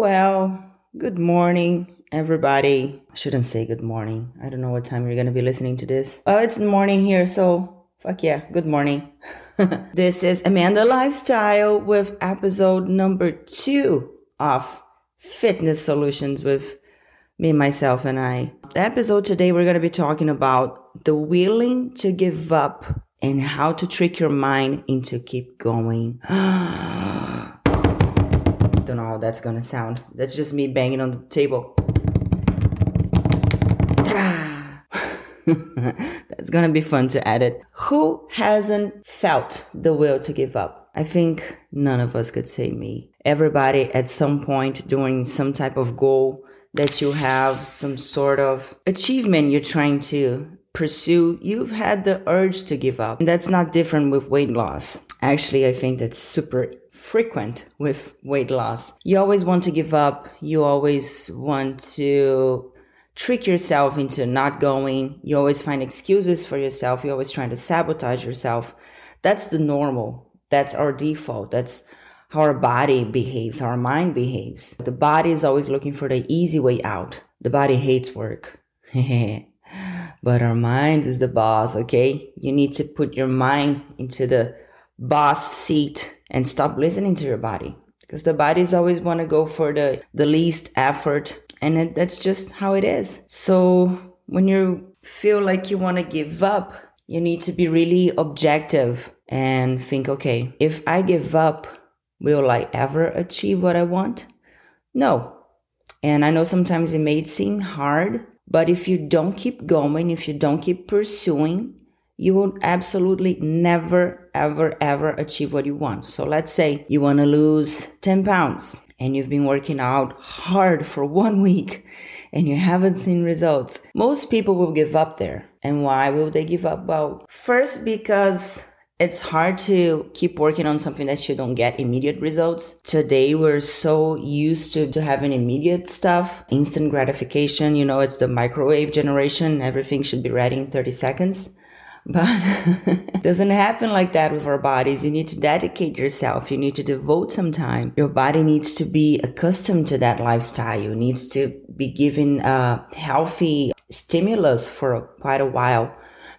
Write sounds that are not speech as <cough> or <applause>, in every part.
well, good morning, everybody. I shouldn't say good morning. I don't know what time you're going to be listening to this. Oh, it's morning here, so fuck yeah, good morning. <laughs> this is Amanda Lifestyle with episode number two of Fitness Solutions with me, myself, and I. The episode today, we're going to be talking about the willing to give up and how to trick your mind into keep going. <gasps> Don't know how that's gonna sound. That's just me banging on the table. <laughs> that's gonna be fun to edit. Who hasn't felt the will to give up? I think none of us could say me. Everybody at some point during some type of goal that you have, some sort of achievement you're trying to pursue, you've had the urge to give up. And that's not different with weight loss. Actually, I think that's super frequent with weight loss. You always want to give up. You always want to trick yourself into not going. You always find excuses for yourself. You're always trying to sabotage yourself. That's the normal. That's our default. That's how our body behaves, how our mind behaves. The body is always looking for the easy way out. The body hates work. <laughs> but our mind is the boss, okay? You need to put your mind into the boss seat and stop listening to your body because the bodies always want to go for the, the least effort and it, that's just how it is. So when you feel like you want to give up, you need to be really objective and think, okay, if I give up, will I ever achieve what I want? No. And I know sometimes it may seem hard, but if you don't keep going, if you don't keep pursuing, you will absolutely never, ever, ever achieve what you want. So let's say you want to lose 10 pounds and you've been working out hard for <laughs> one week and you haven't seen results. Most people will give up there. And why will they give up? Well, first, because it's hard to keep working on something that you don't get immediate results. Today, we're so used to, to having immediate stuff, instant gratification. You know, it's the microwave generation. Everything should be ready in 30 seconds. But it <laughs> doesn't happen like that with our bodies. You need to dedicate yourself. You need to devote some time. Your body needs to be accustomed to that lifestyle. You needs to be given a healthy stimulus for quite a while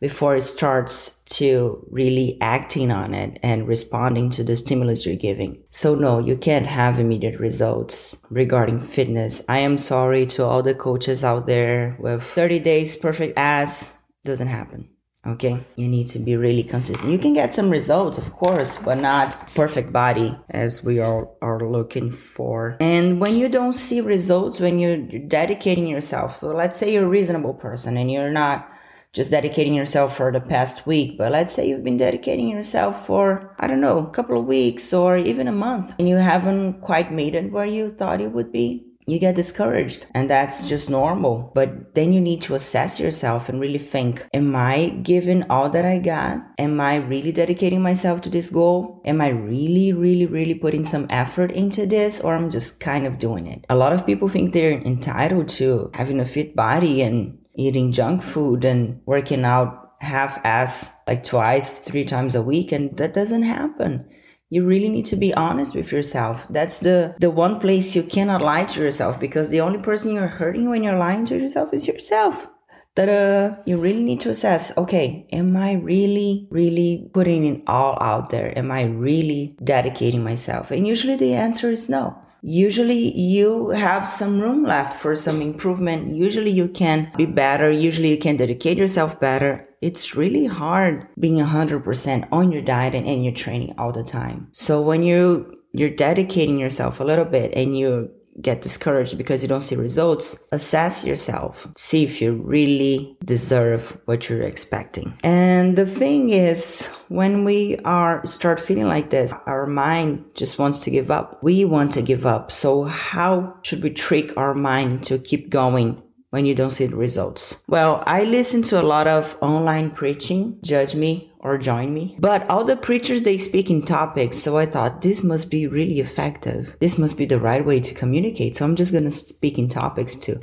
before it starts to really acting on it and responding to the stimulus you're giving. So no, you can't have immediate results regarding fitness. I am sorry to all the coaches out there with 30 days perfect ass. Doesn't happen. Okay, you need to be really consistent. You can get some results, of course, but not perfect body as we all are looking for. And when you don't see results, when you're dedicating yourself, so let's say you're a reasonable person and you're not just dedicating yourself for the past week, but let's say you've been dedicating yourself for, I don't know, a couple of weeks or even a month and you haven't quite made it where you thought it would be you get discouraged and that's mm. just normal. But then you need to assess yourself and really think, am I giving all that I got? Am I really dedicating myself to this goal? Am I really, really, really putting some effort into this or I'm just kind of doing it? A lot of people think they're entitled to having a fit body and eating junk food and working out half ass like twice, three times a week. And that doesn't happen you really need to be honest with yourself. That's the the one place you cannot lie to yourself because the only person you're hurting when you're lying to yourself is yourself. That you really need to assess okay am i really really putting it all out there? Am i really dedicating myself? And usually the answer is no usually you have some room left for some improvement. Usually you can be better. Usually you can dedicate yourself better. It's really hard being 100% on your diet and in your training all the time. So when you you're dedicating yourself a little bit and you get discouraged because you don't see results, assess yourself. See if you really deserve what you're expecting. And the thing is, when we are start feeling like this, our mind just wants to give up. We want to give up. So how should we trick our mind to keep going when you don't see the results? Well, I listen to a lot of online preaching, judge me or join me. But all the preachers, they speak in topics. So I thought this must be really effective. This must be the right way to communicate. So I'm just to speak in topics too.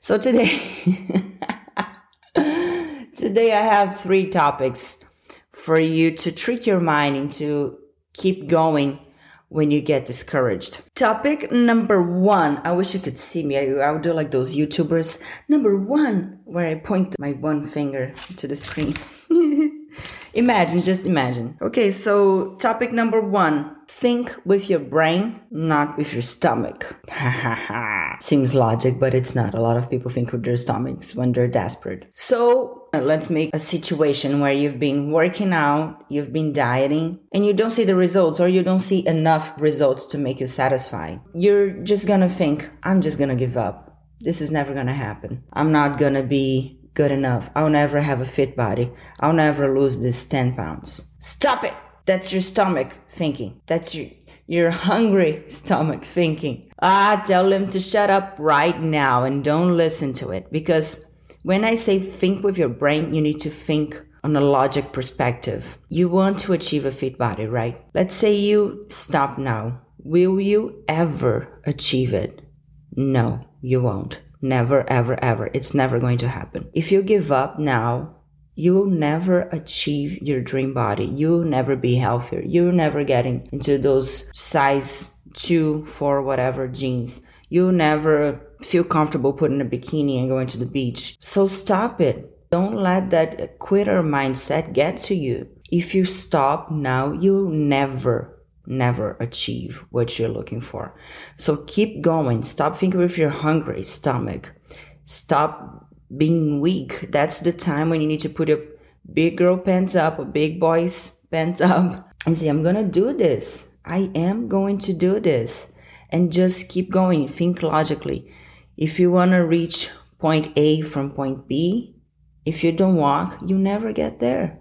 So today, <laughs> today I have three topics for you to trick your mind into keep going when you get discouraged. Topic number one. I wish you could see me. I, I would do like those YouTubers. Number one, where I point my one finger to the screen. <laughs> imagine, just imagine. Okay, so topic number one think with your brain, not with your stomach. Ha ha ha. Seems logic, but it's not. A lot of people think with their stomachs when they're desperate. So uh, let's make a situation where you've been working out, you've been dieting, and you don't see the results or you don't see enough results to make you satisfied. You're just gonna think, I'm just gonna give up. This is never gonna happen. I'm not gonna be good enough. I'll never have a fit body. I'll never lose this 10 pounds. Stop it! That's your stomach thinking. That's your your hungry <laughs> stomach thinking. Ah, tell them to shut up right now and don't listen to it. Because when I say think with your brain, you need to think on a logic perspective. You want to achieve a fit body, right? Let's say you stop now. Will you ever achieve it? No, you won't. Never, ever, ever. It's never going to happen. If you give up now, you'll never achieve your dream body. You'll never be healthier. You're never getting into those size two, four, whatever jeans. You'll never feel comfortable putting a bikini and going to the beach. So stop it. Don't let that quitter mindset get to you. If you stop now, you'll never, never achieve what you're looking for. So keep going. Stop thinking with your hungry stomach. Stop being weak. That's the time when you need to put your big girl pants up or big boys pants <laughs> up and say, I'm going to do this. I am going to do this. And just keep going. Think logically. If you want to reach point A from point B, if you don't walk, you never get there.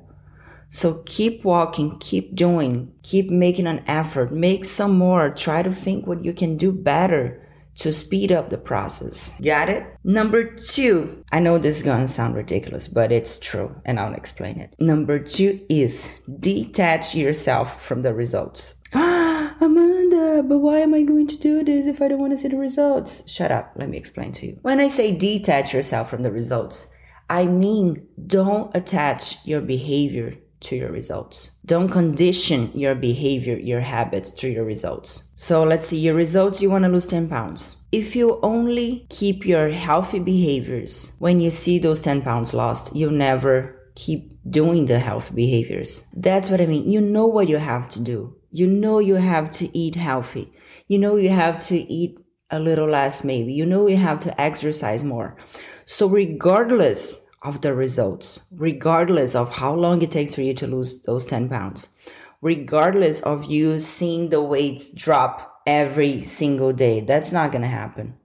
So keep walking, keep doing, keep making an effort, make some more, try to think what you can do better to speed up the process. Got it? Number two, I know this is gonna sound ridiculous, but it's true, and I'll explain it. Number two is detach yourself from the results. <gasps> Amanda, but why am I going to do this if I don't want to see the results? Shut up, let me explain to you. When I say detach yourself from the results, I mean don't attach your behavior to your results. Don't condition your behavior, your habits to your results. So let's see your results, you want to lose 10 pounds. If you only keep your healthy behaviors when you see those 10 pounds lost, you'll never keep doing the healthy behaviors. That's what I mean. You know what you have to do. You know you have to eat healthy. You know you have to eat a little less, maybe. You know you have to exercise more. So, regardless of the results, regardless of how long it takes for you to lose those 10 pounds, regardless of you seeing the weights drop every single day. That's not going to happen.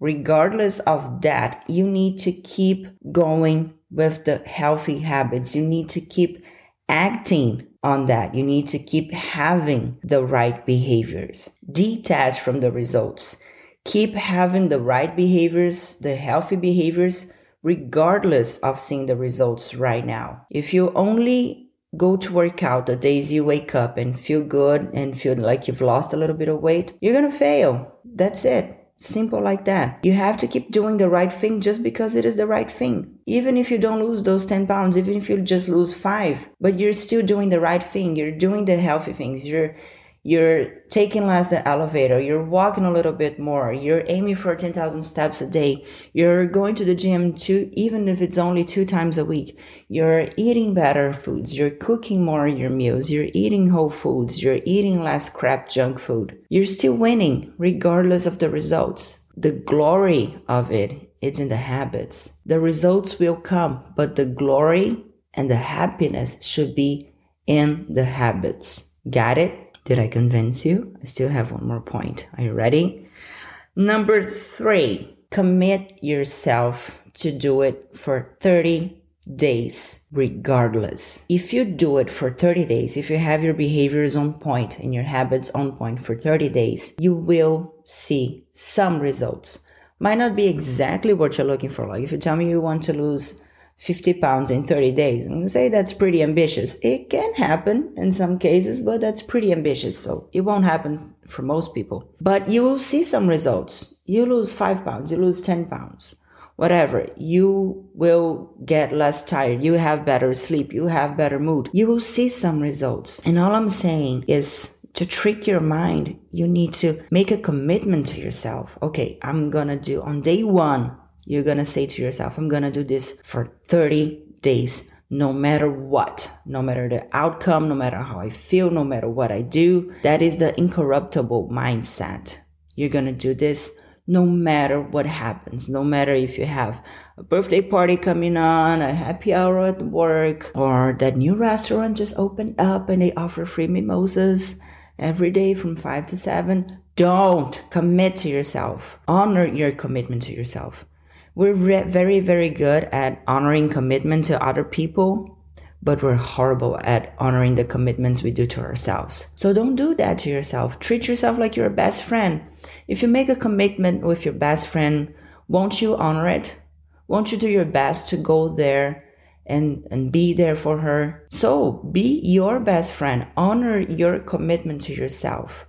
Regardless of that, you need to keep going with the healthy habits. You need to keep acting on that. You need to keep having the right behaviors. Detach from the results. Keep having the right behaviors, the healthy behaviors regardless of seeing the results right now. If you only go to work out the days you wake up and feel good and feel like you've lost a little bit of weight, you're gonna fail. That's it. Simple like that. You have to keep doing the right thing just because it is the right thing. Even if you don't lose those 10 pounds, even if you just lose five, but you're still doing the right thing. You're doing the healthy things. You're you're taking less the elevator, you're walking a little bit more, you're aiming for 10,000 steps a day, you're going to the gym two, even if it's only two times a week, you're eating better foods, you're cooking more your meals, you're eating whole foods, you're eating less crap junk food. You're still winning regardless of the results. The glory of it is in the habits. The results will come, but the glory and the happiness should be in the habits. Got it? Did I convince you? I still have one more point. Are you ready? Number three, commit yourself to do it for 30 days, regardless. If you do it for 30 days, if you have your behaviors on point and your habits on point for 30 days, you will see some results. Might not be exactly what you're looking for. Like if you tell me you want to lose 50 pounds in 30 days. I'm going to say that's pretty ambitious. It can happen in some cases, but that's pretty ambitious. So it won't happen for most people. But you will see some results. You lose five pounds, you lose 10 pounds, whatever. You will get less tired. You have better sleep. You have better mood. You will see some results. And all I'm saying is to trick your mind, you need to make a commitment to yourself. Okay, I'm gonna do on day one, you're gonna say to yourself, I'm gonna do this for 30 days, no matter what, no matter the outcome, no matter how I feel, no matter what I do. That is the incorruptible mindset. You're gonna do this no matter what happens, no matter if you have a birthday party coming on, a happy hour at work, or that new restaurant just opened up and they offer free mimosas every day from 5 to 7. Don't commit to yourself. Honor your commitment to yourself. We're re- very, very good at honoring commitment to other people, but we're horrible at honoring the commitments we do to ourselves. So don't do that to yourself. Treat yourself like you're a best friend. If you make a commitment with your best friend, won't you honor it? Won't you do your best to go there and, and be there for her? So be your best friend. Honor your commitment to yourself.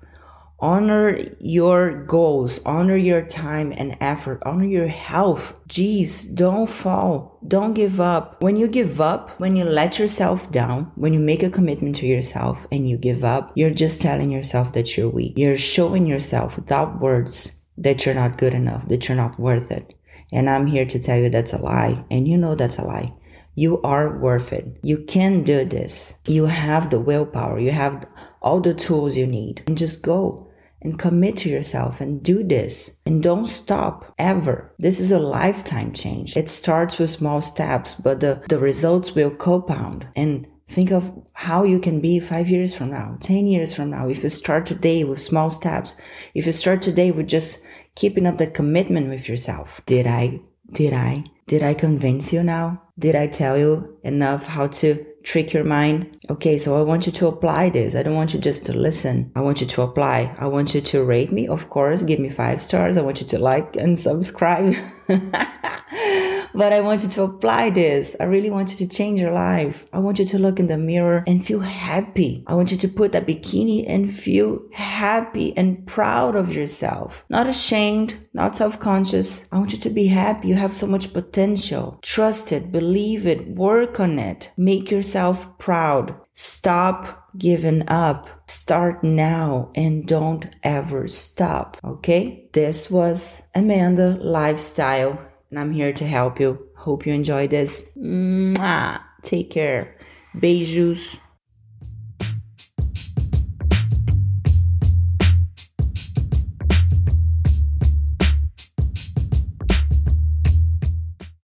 Honor your goals. Honor your time and effort. Honor your health. Geez, don't fall. Don't give up. When you give up, when you let yourself down, when you make a commitment to yourself and you give up, you're just telling yourself that you're weak. You're showing yourself without words that you're not good enough, that you're not worth it. And I'm here to tell you that's a lie. And you know that's a lie. You are worth it. You can do this. You have the willpower. You have all the tools you need. And just go and commit to yourself and do this and don't stop ever. This is a lifetime change. It starts with small steps, but the, the results will compound and think of how you can be five years from now, 10 years from now. If you start today with small steps, if you start today with just keeping up that commitment with yourself. Did I, did I, did I convince you now? Did I tell you enough how to trick your mind. Okay, so I want you to apply this. I don't want you just to listen. I want you to apply. I want you to rate me, of course, give me five stars. I want you to like and subscribe. <laughs> but I want you to apply this. I really want you to change your life. I want you to look in the mirror and feel happy. I want you to put that bikini and feel happy and proud of yourself. Not ashamed, not self conscious. I want you to be happy. You have so much potential. Trust it, believe it, work on it. Make yourself proud. Stop giving up. Start now and don't ever stop. Okay? This was Amanda Lifestyle and I'm here to help you. Hope you enjoy this. Mwah. Take care. Beijos.